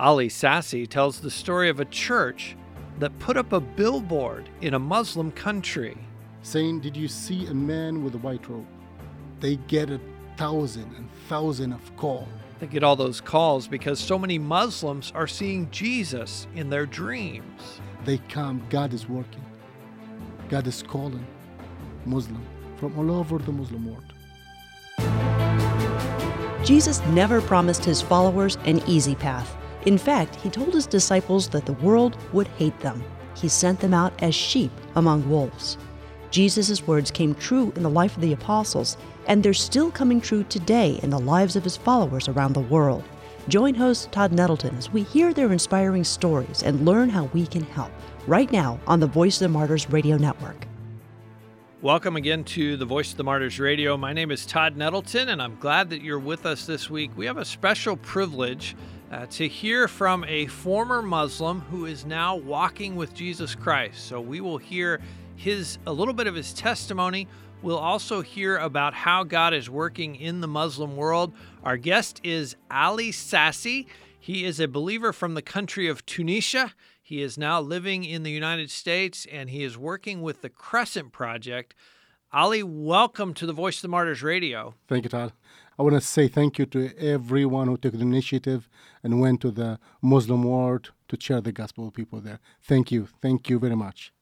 Ali Sassi tells the story of a church that put up a billboard in a Muslim country. saying, Did you see a man with a white robe? They get a thousand and thousand of calls. They get all those calls because so many Muslims are seeing Jesus in their dreams. They come, God is working. God is calling Muslim from all over the Muslim world. Jesus never promised his followers an easy path. In fact, he told his disciples that the world would hate them. He sent them out as sheep among wolves. Jesus' words came true in the life of the apostles, and they're still coming true today in the lives of his followers around the world. Join host Todd Nettleton as we hear their inspiring stories and learn how we can help right now on the Voice of the Martyrs Radio Network. Welcome again to the Voice of the Martyrs Radio. My name is Todd Nettleton, and I'm glad that you're with us this week. We have a special privilege uh, to hear from a former Muslim who is now walking with Jesus Christ. So we will hear his a little bit of his testimony. We'll also hear about how God is working in the Muslim world. Our guest is Ali Sassi. He is a believer from the country of Tunisia. He is now living in the United States and he is working with the Crescent Project. Ali, welcome to the Voice of the Martyrs Radio. Thank you, Todd. I want to say thank you to everyone who took the initiative and went to the Muslim world to share the gospel with people there. Thank you. Thank you very much.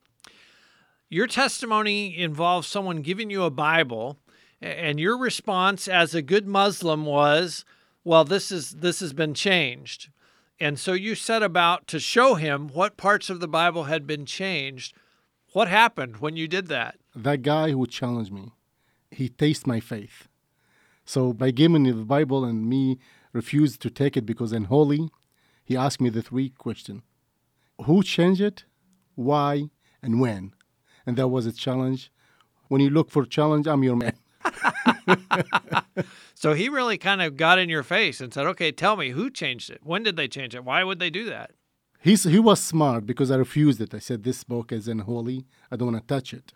Your testimony involves someone giving you a Bible, and your response as a good Muslim was, "Well, this is this has been changed." And so you set about to show him what parts of the Bible had been changed. What happened when you did that? That guy who challenged me, he tasted my faith. So by giving me the Bible and me refused to take it because I'm holy, he asked me the three questions. Who changed it? Why? And when? And that was a challenge. When you look for challenge, I'm your man. So he really kind of got in your face and said, "Okay, tell me who changed it. When did they change it? Why would they do that?" He's, he was smart because I refused it. I said, This book is unholy. I don't want to touch it.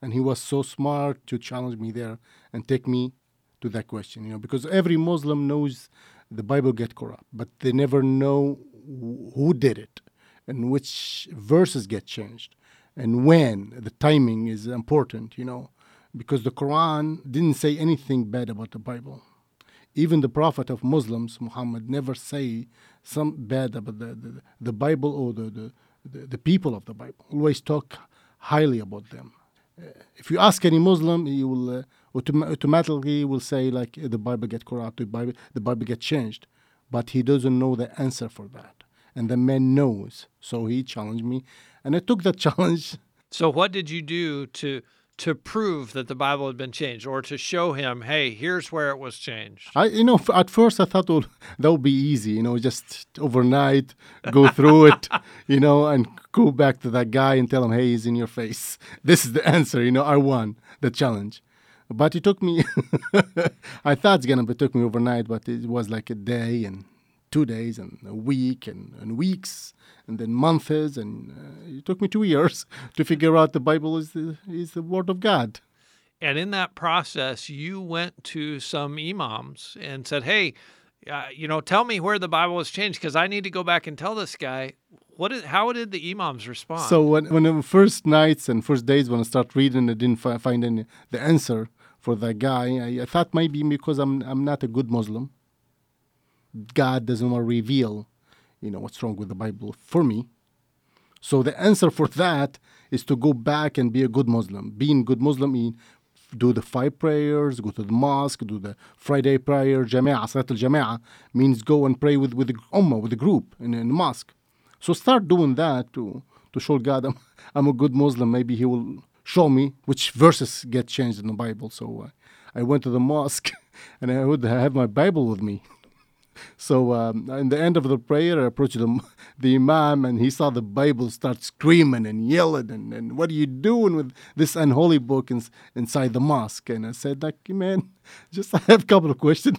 And he was so smart to challenge me there and take me to that question, you know, because every Muslim knows the Bible get corrupt, but they never know who did it and which verses get changed and when. The timing is important, you know, because the Quran didn't say anything bad about the Bible even the prophet of muslims muhammad never say some bad about the, the, the bible or the, the, the, people of the bible always talk highly about them Uh, if you ask any muslim he will uh, autom- automatically will say like the bible get corrupt the bible, the bible get changed but he doesn't know the answer for that and the man knows so he challenged me and i took that challenge So what did you do to to prove that the Bible had been changed or to show him, "Hey, here's where it was changed." I, you know, at first I thought, well, that would be easy, you know, just overnight, go through it, you know, and go back to that guy and tell him, hey, he's in your face. This is the answer, you know, I won the challenge. But it took me, I thought it's going to be took me overnight, but it was like a day and two days and a week and, and weeks and then months. And uh, it took me two years to figure out the Bible is the, is the Word of God. And in that process, you went to some imams and said, "Hey, uh, you know, tell me where the Bible was changed because I need to go back and tell this guy." What is, how did the imams respond? So when, when the first nights and first days when I start reading, I didn't fi- find any the answer for that guy. I, I thought maybe because I'm I'm not a good Muslim. God doesn't want to reveal, you know, what's wrong with the Bible for me. So the answer for that is to go back and be a good Muslim. Being good Muslim mean do the five prayers, go to the mosque, do the Friday prayer, Jama'ah, Salat al Jama'ah, means go and pray with, with the Ummah, with the group in, in the mosque. So start doing that to, to show God I'm, I'm a good Muslim. Maybe He will show me which verses get changed in the Bible. So uh, I went to the mosque and I would have my Bible with me. So um, in the end of the prayer, I approached the, the imam, and he saw the Bible start screaming and yelling, and, and what are you doing with this unholy book in, inside the mosque? And I said, like, man, just I have a couple of questions.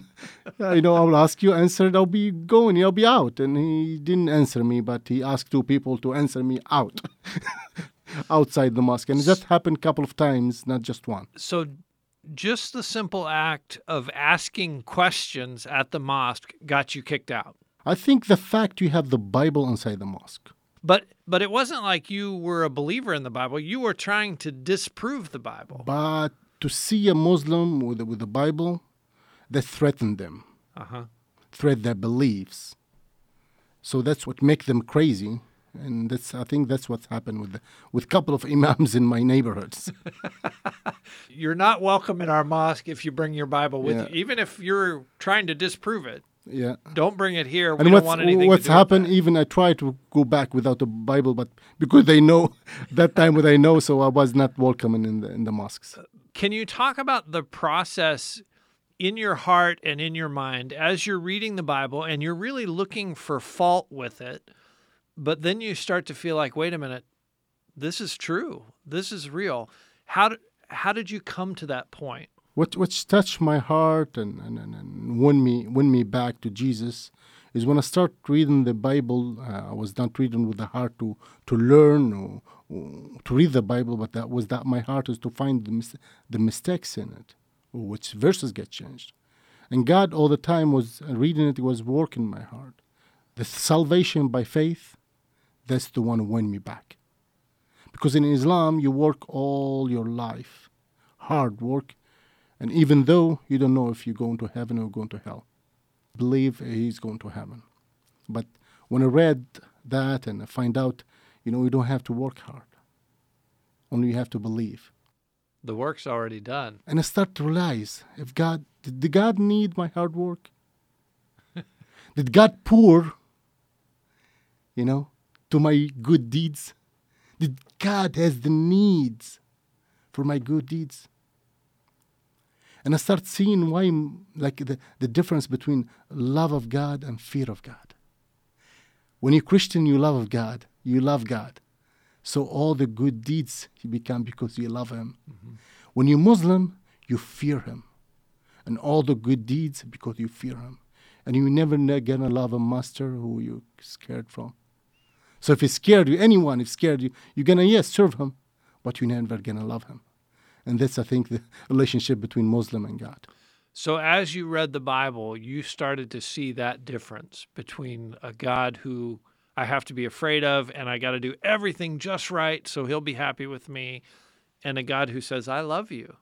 You know, I will ask you, answer it, I'll be going, I'll be out. And he didn't answer me, but he asked two people to answer me out, outside the mosque. And that happened a couple of times, not just one. so just the simple act of asking questions at the mosque got you kicked out. I think the fact you have the Bible inside the mosque. But but it wasn't like you were a believer in the Bible. You were trying to disprove the Bible. But to see a Muslim with, with the Bible, that threatened them, Uh-huh. threat their beliefs. So that's what make them crazy. And that's I think that's what's happened with with a couple of imams in my neighborhoods. You're not welcome in our mosque if you bring your Bible with Yeah. you, even if you're trying to disprove it. yeah. Don't bring it here. We And don't what's, want anything what's to do with happened, even I try to go back without the Bible, but because they know that time what I know, so I was not welcome in the in the mosques. Uh, can you talk about the process in your heart and in your mind as you're reading the Bible and you're really looking for fault with it, but then you start to feel like, wait a minute, this is true. This is real. How how did you come to that point? What touched my heart and, and, and, and won me won me back to Jesus is when I start reading the Bible. Uh, I was not reading with the heart to to learn or, or to read the Bible, but that was that my heart is to find the mis- the mistakes in it, which verses get changed. And God all the time was reading it was working my heart. The salvation by faith, that's the one who won me back. Because in Islam you work all your life, hard work, and even though you don't know if you're going to heaven or going to hell, believe he's going to heaven. But when I read that and I find out, you know, you don't have to work hard. Only you have to believe. The work's already done. And I start to realize if God did, did God need my hard work? did God pour, you know, to my good deeds? That God has the needs for my good deeds? And I start seeing why, like the, the difference between love of God and fear of God. When you're Christian, you love of God, you love God. So all the good deeds you become because you love Him. Mm-hmm. When you're Muslim, you fear Him. And all the good deeds because you fear Him. And you're never ne- gonna love a master who you're scared from. So if he scared you, anyone is scared you, you're gonna, yes, serve him, but you're never gonna love him. And that's, I think, the relationship between Muslim and God. So as you read the Bible, you started to see that difference between a God who I have to be afraid of and I got to do everything just right so he'll be happy with me and a God who says I love you.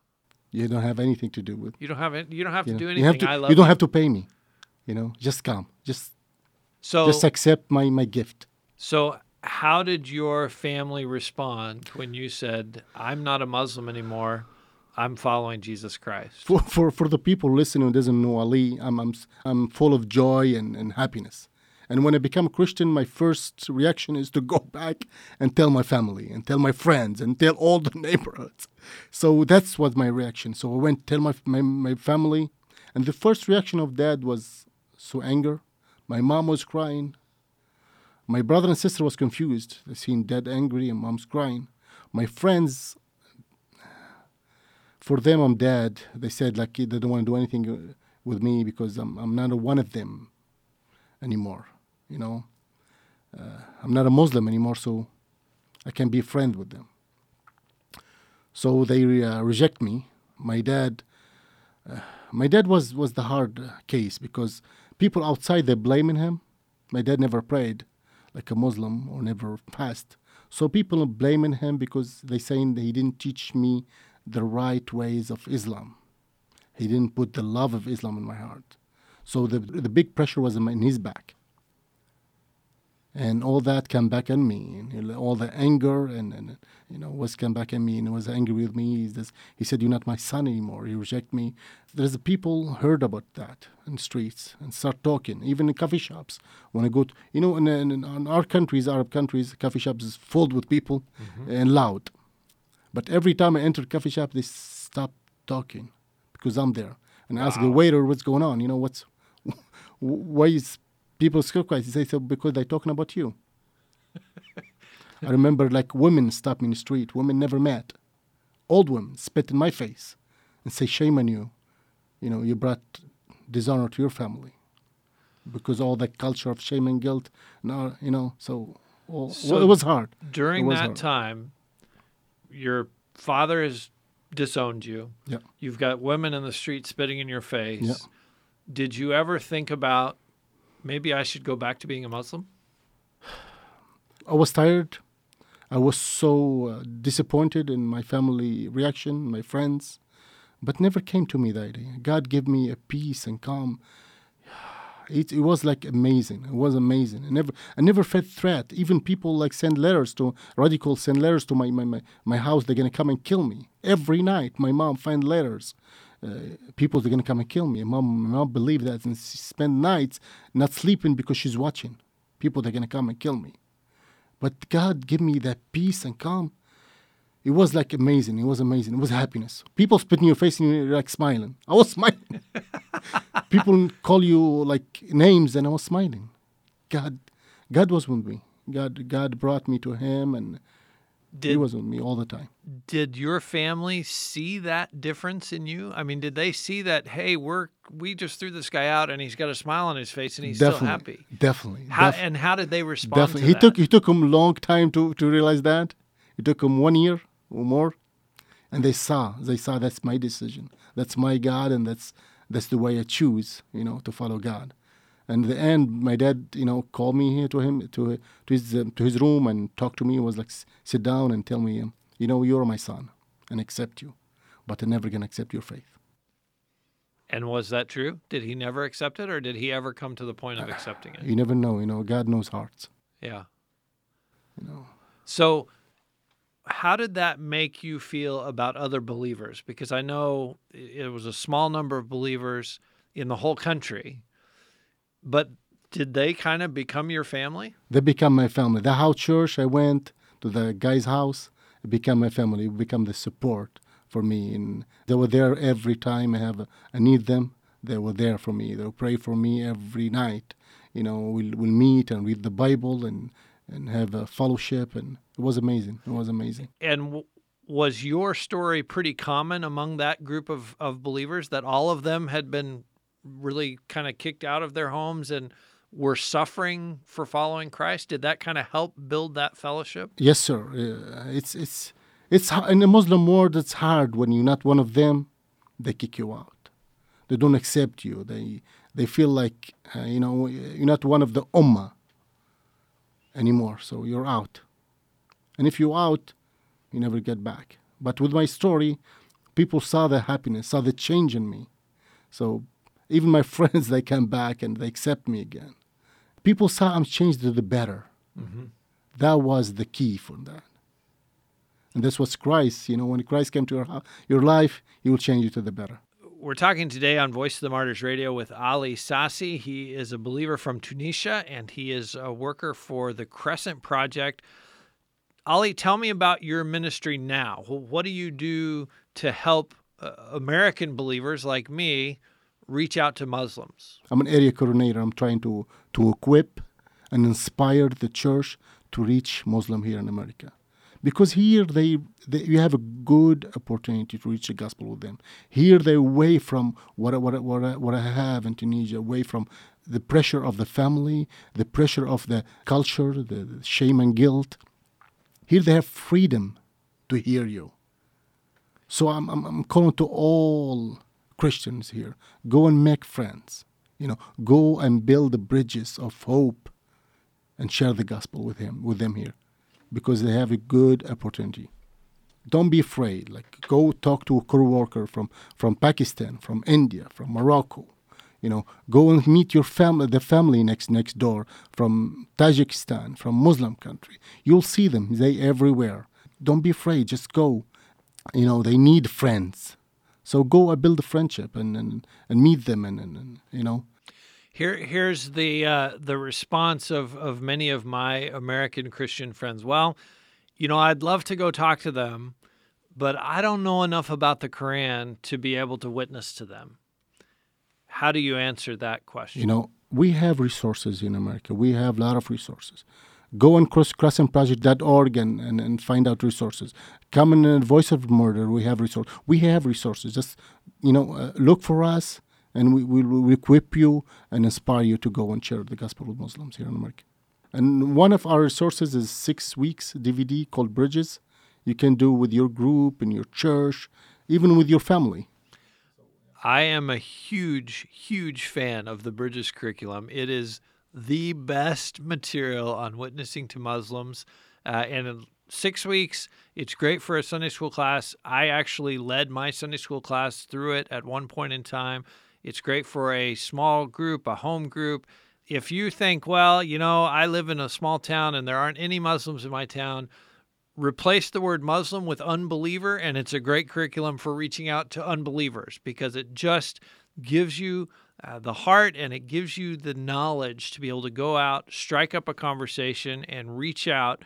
You don't have anything to do with You don't have it, you don't have you to know. do anything. have to- I love you don't have to pay me. You know, just come. Just So just accept my, my gift. So how did your family respond when you said I'm not a Muslim anymore? I'm following Jesus Christ. For, for, for the people listening who doesn't know Ali, I'm, I'm, I'm full of joy and, and happiness. And when I become a Christian, my first reaction is to go back and tell my family and tell my friends and tell all the neighborhoods. So that's what my reaction. So I went tell my, my, my family. And the first reaction of dad was so anger. My mom was crying. My brother and sister was confused. They seen dad angry and mom's crying. My friends for them, I'm dead. They said like they don't want to do anything with me because I'm I'm not one of them anymore. You know, uh, I'm not a Muslim anymore, so I can't be a friend with them. So they uh, reject me. My dad, uh, my dad was was the hard case because people outside they're blaming him. My dad never prayed like a Muslim or never fasted. So people are blaming him because they saying that he didn't teach me the right ways of Islam. He didn't put the love of Islam in my heart. So the the big pressure was in his back. And all that came back on me, and all the anger and, and you know was come back at me, and was angry with me. He, says, he said, "You're not my son anymore. You reject me." There's people heard about that in streets and start talking, even in coffee shops. When I go, to, you know, in, in, in our countries, Arab countries, coffee shops is filled with people mm-hmm. and loud. But every time I enter a coffee shop, they stop talking because I'm there and I ask the waiter what's going on. You know what's why is people so quiet? They say so because they're talking about you. I remember like women stop me in the street. Women never met. Old women spit in my face and say, "Shame on you! You know you brought dishonor to your family." Because all that culture of shame and guilt, now you know. So, well, So it was hard. During was that hard. time, your father has disowned you. Yeah. You've got women in the street spitting in your face. Yeah. Did you ever think about maybe I should go back to being a Muslim? I was tired. I was so uh, disappointed in my family reaction, my friends, but never came to me that day. God gave me a peace and calm. It, it was like amazing. It was amazing. I never, I never felt threat. Even people like send letters to radicals send letters to my, my, my, my house. They're gonna come and kill me every night. My mom find letters. Uh, people are gonna come and kill me. Mom, mom believe that and she spend nights not sleeping because she's watching. People are gonna come and kill me. But God give me that peace and calm. It was like amazing. It was amazing. It was happiness. People spit in your face and you're like smiling. I was smiling. People call you like names and I was smiling. God, God was with me. God, God brought me to Him and He Did was with me all the time. did your family see that difference in you? I mean, did they see that? Hey, we're we just threw this guy out and he's got a smile on his face and he's definitely, still happy. definitely, How, def- and how did they respond definitely. to He that? took he took him a long time to to realize that. It took him one year or more, and they saw they saw that's my decision. That's my God, and that's that's the way I choose. You know, to follow God. And in the end, my dad, you know, called me here to him to to his uh, to his room and talked to me. He was like, sit down and tell me, um, you know, you're my son, and accept you, but I'm never gonna accept your faith. and was that true? Did he never accept it, or did he ever come to the point of accepting it? You never know. You know, God knows hearts. Yeah. You know. So, how did that make you feel about other believers? Because I know it was a small number of believers in the whole country, but did they kind of become your family? They become my family. The house church, I went to the guy's house, it became my family, it became the support for me. And they were there every time I have, I need them. They were there for me. They would pray for me every night. You know, we'll, we'll meet and read the Bible and, and have a fellowship. And it was amazing. It was amazing. And w- was your story pretty common among that group of, of believers that all of them had been really kind of kicked out of their homes and were suffering for following Christ? Did that kind of help build that fellowship? Yes, sir. Uh, it's it's it's in the Muslim world. It's hard when you're not one of them. They kick you out. They don't accept you. They they feel like uh, you know you're not one of the ummah anymore. So you're out. And if you're out, you never get back. But with my story, people saw the happiness, saw the change in me. So even my friends, they come back and they accept me again. People saw I'm changed to the better. That was the key for that. And that's what's Christ. You know, when Christ came to your, your life, he will change you to the better. We're talking today on Voice of the Martyrs Radio with Ali Sassi. He is a believer from Tunisia and he is a worker for the Crescent Project. Ali, tell me about your ministry now. What do you do to help uh, American believers like me reach out to Muslims? I'm an area coordinator. I'm trying to, to equip and inspire the church to reach Muslim here in America. Because here they, they you have a good opportunity to reach the gospel with them. Here they're away from what, I- what, I- what, I- what I have in Tunisia, away from the pressure of the family, the pressure of the culture, the, the shame and guilt. Here they have freedom to hear you. So I'm, I'm, I'm calling to all Christians here go and make friends. You know, go and build the bridges of hope and share the gospel with him, with them here, because they have a good opportunity. Don't be afraid. Like, go talk to a co-worker from, from Pakistan, from India, from Morocco. You know, go and meet your family, the family next next door from Tajikistan, from Muslim country. You'll see them. They everywhere. Don't be afraid. Just go. You know, they need friends. So go and build a friendship and, and, and meet them and, and, and you know. Here, here's the uh, the response of of many of my American Christian friends. Well, you know, I'd love to go talk to them, but I don't know enough about the Quran to be able to witness to them. How do you answer that question? You know, we have resources in America. We have a lot of resources. Go on crescentproject.org and, and, and find out resources. Come in uh, Voice of Martyr, we have resources. We have resources. Just, you know, uh, look for us and we we will equip you and inspire you to go and share the gospel with Muslims here in America. And one of our resources is six weeks DVD called Bridges. You can do with your group, in your church, even with your family. I am a huge, huge fan of the Bridges curriculum. It is the best material on witnessing to Muslims. Uh, and in six weeks, it's great for a Sunday school class. I actually led my Sunday school class through it at one point in time. It's great for a small group, a home group. If you think, well, you know, I live in a small town and there aren't any Muslims in my town, replace the word Muslim with unbeliever, and it's a great curriculum for reaching out to unbelievers because it just gives you uh, the heart and it gives you the knowledge to be able to go out, strike up a conversation, and reach out.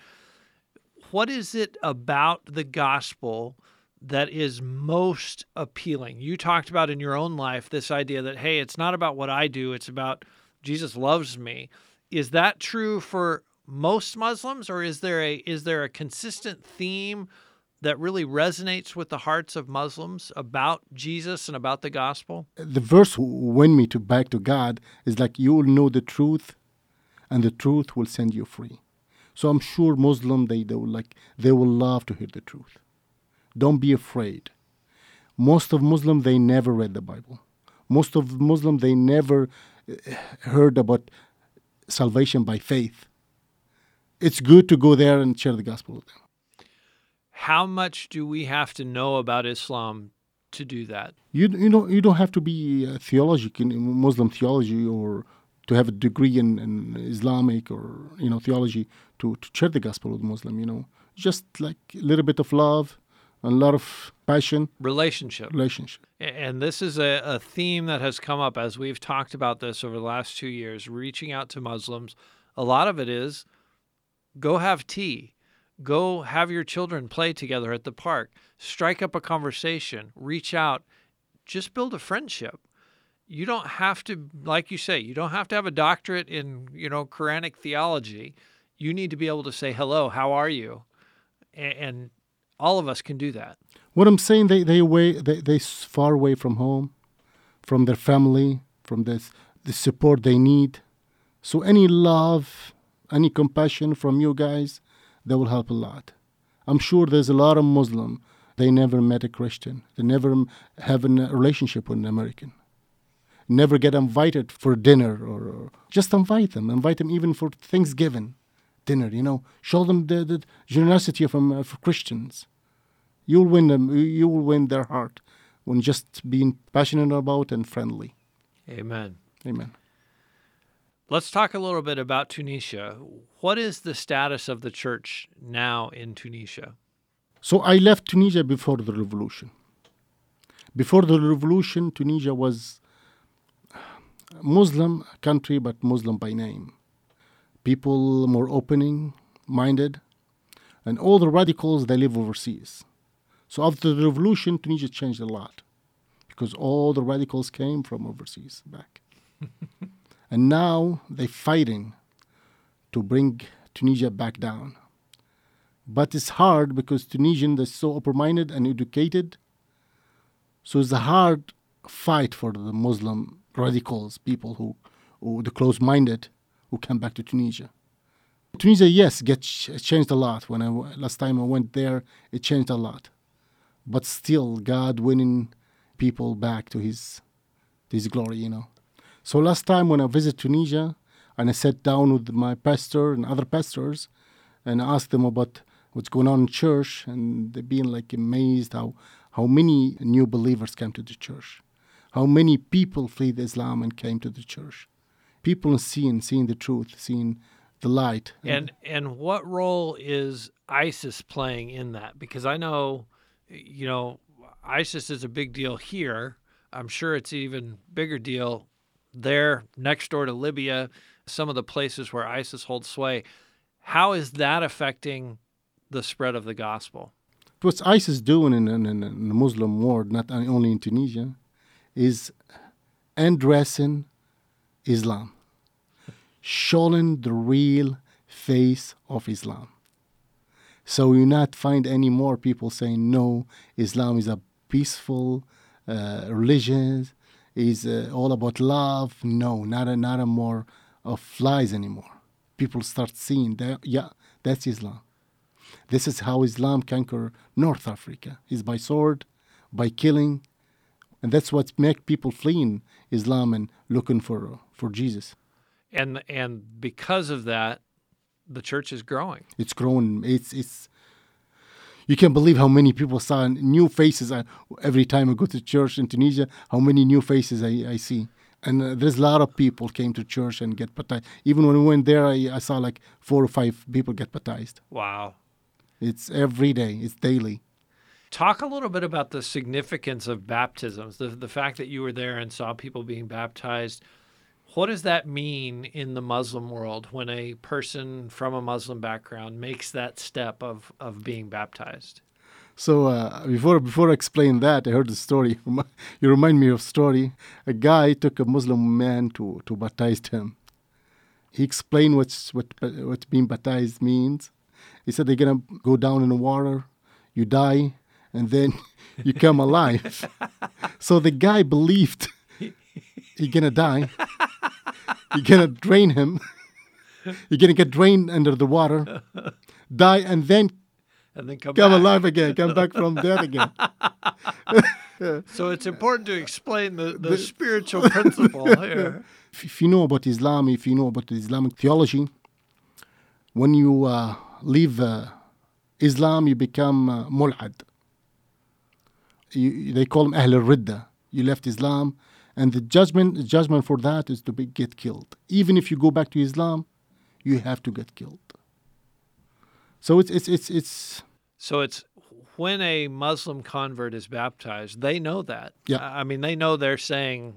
What is it about the gospel that is most appealing? You talked about in your own life this idea that, hey, it's not about what I do, it's about Jesus loves me. Is that true for most Muslims, or is there a is there a consistent theme that really resonates with the hearts of Muslims about Jesus and about the gospel? The verse "Win me to back to God" is like you will know the truth, and the truth will send you free. So I'm sure Muslim they, they will like they will love to hear the truth. Don't be afraid. Most of Muslim they never read the Bible. Most of Muslim they never eh, heard about salvation by faith it's good to go there and share the gospel with them. How much do we have to know about Islam to do that? You you know you don't have to be a theologic in Muslim theology or to have a degree in, in Islamic or you know theology to, to share the gospel with Muslim. You know, just like a little bit of love, a lot of passion, relationship, relationship. And this is a, a theme that has come up as we've talked about this over the last two years, reaching out to Muslims. A lot of it is Go have tea. Go have your children play together at the park. Strike up a conversation. Reach out. Just build a friendship. You don't have to, like you say, you don't have to have a doctorate in, you know, Quranic theology. You need to be able to say, hello, how are you? And, all of us can do that. What I'm saying, they, they, away, they, they far away from home, from their family, from this, the support they need. So any love, any compassion from you guys, that will help a lot. I'm sure there's a lot of Muslim. They never met a Christian. They never have a relationship with an American. Never get invited for dinner or, or just invite them. Invite them even for Thanksgiving dinner. You know, show them the, the generosity from uh, Christians. You'll win them. You will win their heart when just being passionate about and friendly. Amen. Amen. Let's talk a little bit about Tunisia. What is the status of the church now in Tunisia? So I left Tunisia before the revolution. Before the revolution, Tunisia was a Muslim country, but Muslim by name. People more opening minded, and all the radicals they live overseas. So after the revolution, Tunisia changed a lot because all the radicals came from overseas back. And now they're fighting to bring Tunisia back down. But it's hard because Tunisians are so open minded and educated. So it's a hard fight for the Muslim radicals, people who, who the close minded, who come back to Tunisia. Tunisia, yes, get changed a lot. When I last time I went there, it changed a lot, but still, God winning people back to His, His glory, you know. So last time when I visited Tunisia and I sat down with my pastor and other pastors and asked them about what's going on in church and they being like amazed how how many new believers came to the church, how many people fled Islam and came to the church. People seeing seeing the truth, seeing the light. And and what role is ISIS playing in that? Because I know, you know, ISIS is a big deal here. I'm sure it's even bigger deal there next door to Libya, some of the places where ISIS holds sway. How is that affecting the spread of the gospel? What ISIS doing in, in, in the Muslim world, not only in Tunisia, is undressing Islam, showing the real face of Islam. So you not find any more people saying no, Islam is a peaceful uh, religion, is uh, all about love. No, not a, not a more of lies anymore. People start seeing that, yeah, that's Islam. This is how Islam conquer North Africa, is by sword, by killing, and that's what make people fleeing Islam and looking for, for Jesus. And and because of that, the church is growing. It's grown. It's it's. You can't believe how many people saw new faces I, every time I go to church in Tunisia. How many new faces I, I see, and uh, there's a lot of people came to church and get baptized. Even when we went there, I, I saw like four or five people get baptized. Wow. It's every day. It's daily. Talk a little bit about the significance of baptisms, the, the fact that you were there and saw people being baptized. What does that mean in the Muslim world when a person from a Muslim background makes that step of, of being baptized? So uh, before before I explain that, I heard a story. You remind me of a story. A guy took a Muslim man to, to baptize him. He explained what's, what what being baptized means. He said they're gonna go down in the water, you die, and then you come alive. so the guy believed he's gonna die. You're gonna drain him. You're gonna get drained under the water, die, and then and then come, come back. alive again, come back from death again. So it's important to explain the, the spiritual principle here. If, you know about Islam, if you know about the Islamic theology, when you uh, leave uh, Islam, you become uh, mul'ad. You, they call them Ahl al-Ridda. You left Islam, and the judgment, the judgment for that is to be, get killed. Even if you go back to Islam, you have to get killed. So it's it's it's it's So it's when a Muslim convert is baptized, they know that. Yeah. I mean, they know they're saying,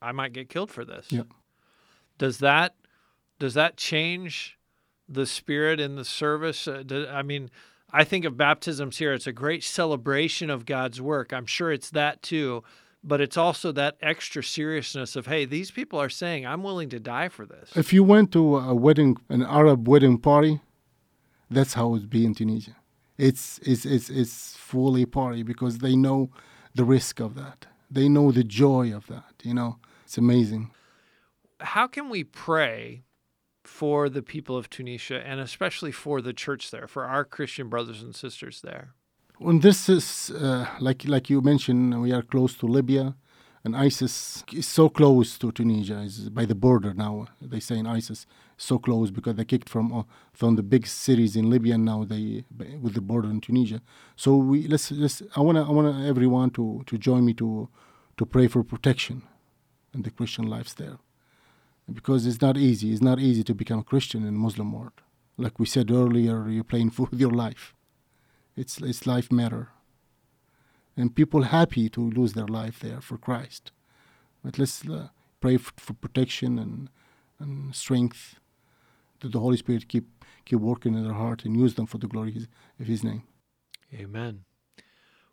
"I might get killed for this." Yeah. Does that does that change the spirit in the service? Uh, do, I mean, I think of baptisms here. It's a great celebration of God's work. I'm sure it's that too, but it's also that extra seriousness of, hey, these people are saying, "I'm willing to die for this." If you went to a wedding, an Arab wedding party, that's how it would be in Tunisia. It's it's it's it's fully party because they know the risk of that. They know the joy of that. You know, it's amazing. how can we pray for the people of Tunisia and especially for the church there, for our Christian brothers and sisters there? When this is uh, like like you mentioned, we are close to Libya, and ISIS is so close to Tunisia. Is by the border now. They say in ISIS so close because they kicked from uh, from the big cities in Libya. And now they with the border in Tunisia. So we let's let's. I wanna I wanna everyone to to join me to to pray for protection in the Christian lives there, because it's not easy. It's not easy to become a Christian in Muslim world. Like we said earlier, you're playing for your life. It's it's life matter. And people happy to lose their life there for Christ. But let's uh, pray for, for protection and and strength that the Holy Spirit keep keep working in their heart and use them for the glory of His name. Amen.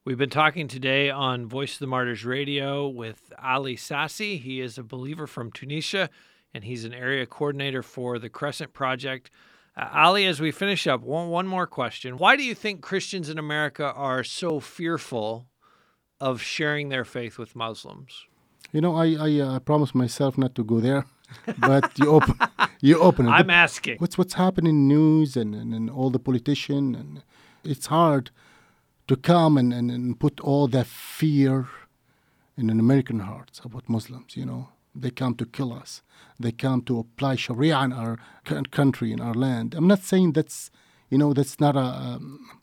We've been talking today on Voice of the Martyrs Radio with Ali Sassi. He is a believer from Tunisia and he's an area coordinator for the Crescent Project. Uh, Ali, as we finish up, one, one more question. Why do you think Christians in America are so fearful of sharing their faith with Muslims? You know, I I uh, promised myself not to go there, but you open you open it. I'm asking. what's what's happening in news and, and, and all the politician and it's hard to come and, and, and put all that fear in an American hearts about Muslims, you know. They come to kill us. They come to apply Sharia in our country, in our land. I'm not saying that's, you know, that's not a, um,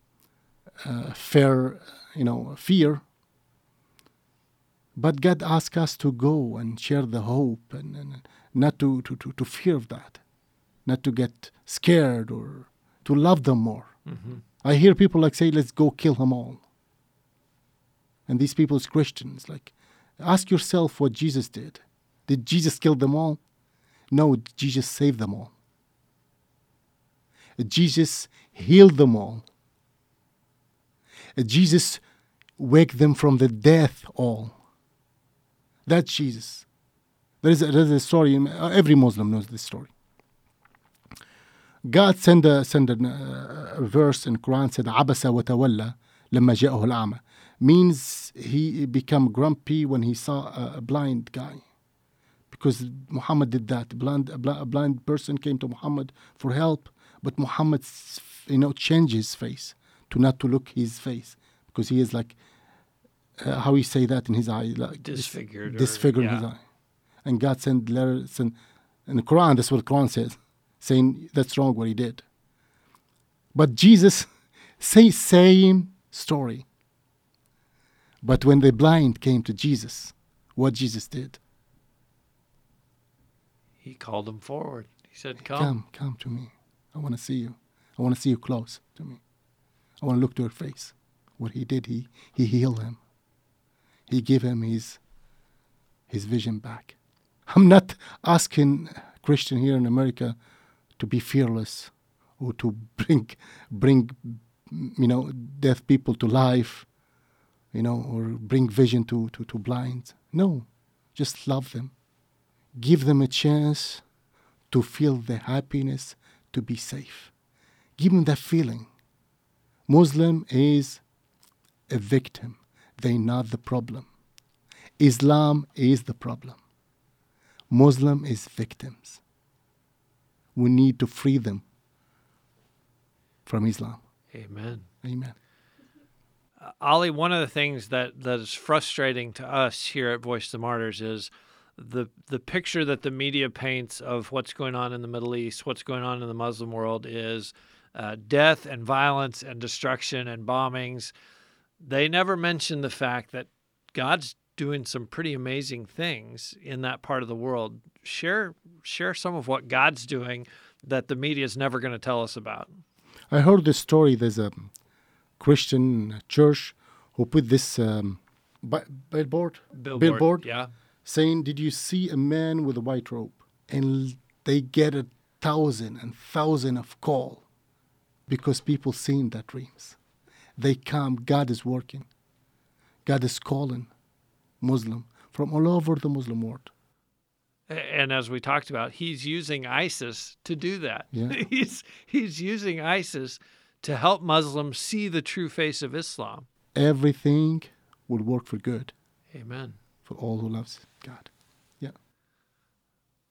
a fair, you know, fear. But God asks us to go and share the hope and, and not to, to, to, to fear of that, not to get scared or to love them more. I hear people like say, let's go kill them all. And these people is Christians. Like, ask yourself what Jesus did. Did Jesus kill them all? No, Jesus saved them all. Jesus healed them all. Jesus wake them from the death all. That's Jesus. There is, a, there is a story, every Muslim knows this story. God sent a, send a, a verse in Quran said, Abasa wa tawalla lama means he became grumpy when he saw a blind guy because Muhammad did that. A blind, a, bl- a blind person came to Muhammad for help, but Muhammad, you know, changed his face to not to look his face because he is like, uh, how you say that in his eye, like Disfigured disfigured in his eye, and God sent letters and In the Quran, that's what the Quran says, saying that's wrong what he did. But Jesus say same story. But when the blind came to Jesus, what Jesus did? He called him forward. He said, "Come, Come, come to me. I want to see you. I want to see you close to me. I want to look to your face. What he did, he he healed him. He gave him his his vision back. I'm not asking Christian here in America to be fearless or to bring bring you know deaf people to life, you know, or bring vision to, to, to blind. No. Just love them. Give them a chance to feel the happiness to be safe. Give them that feeling. Muslim is a victim. They not the problem. Islam is the problem. Muslim is victims. We need to free them from Islam. Amen." Amen. Uh, Ali, one of the things that, that is frustrating to us here at Voice of the Martyrs is the the picture that the media paints of what's going on in the Middle East, what's going on in the Muslim world is uh, death and violence and destruction and bombings. They never mention the fact that God's doing some pretty amazing things in that part of the world. Share share some of what God's doing that the media is never going to tell us about. I heard this story. There's a Christian church who put this um, bi- billboard, billboard yeah. Saying, Did you see a man with a white robe? And they get a thousand and thousand of call because people seen their dreams. They come, God is working. God is calling Muslim from all over the Muslim world. And as we talked about, he's using ISIS to do that. Yeah. He's he's using ISIS to help Muslims see the true face of Islam. Everything will work for good Amen. for all who loves God. Yeah.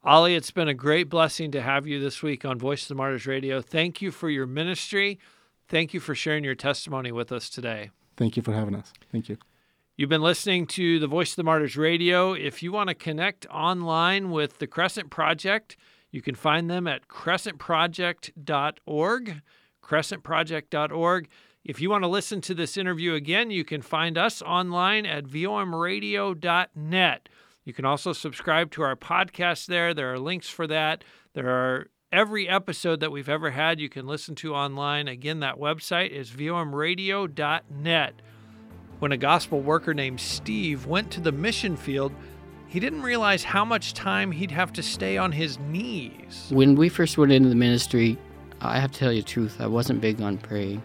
Ali, it's been a great blessing to have you this week on Voice of the Martyrs Radio. Thank you for your ministry. Thank you for sharing your testimony with us today. Thank you for having us. Thank you. You've been listening to the Voice of the Martyrs Radio. If you want to connect online with the Crescent Project, you can find them at crescentproject.org. Crescentproject.org. If you want to listen to this interview again, you can find us online at vomradio.net. You can also subscribe to our podcast there. There are links for that. There are every episode that we've ever had you can listen to online. Again, that website is vomradio.net. When a gospel worker named Steve went to the mission field, he didn't realize how much time he'd have to stay on his knees. When we first went into the ministry, I have to tell you the truth, I wasn't big on praying.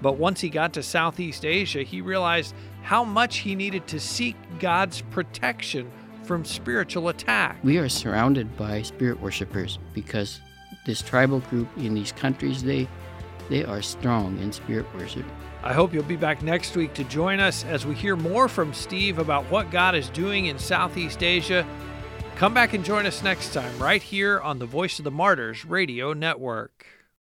But once he got to Southeast Asia, he realized how much he needed to seek God's protection from spiritual attack. We are surrounded by spirit worshippers because this tribal group in these countries, they they are strong in spirit worship. I hope you'll be back next week to join us as we hear more from Steve about what God is doing in Southeast Asia. Come back and join us next time, right here on the Voice of the Martyrs Radio Network.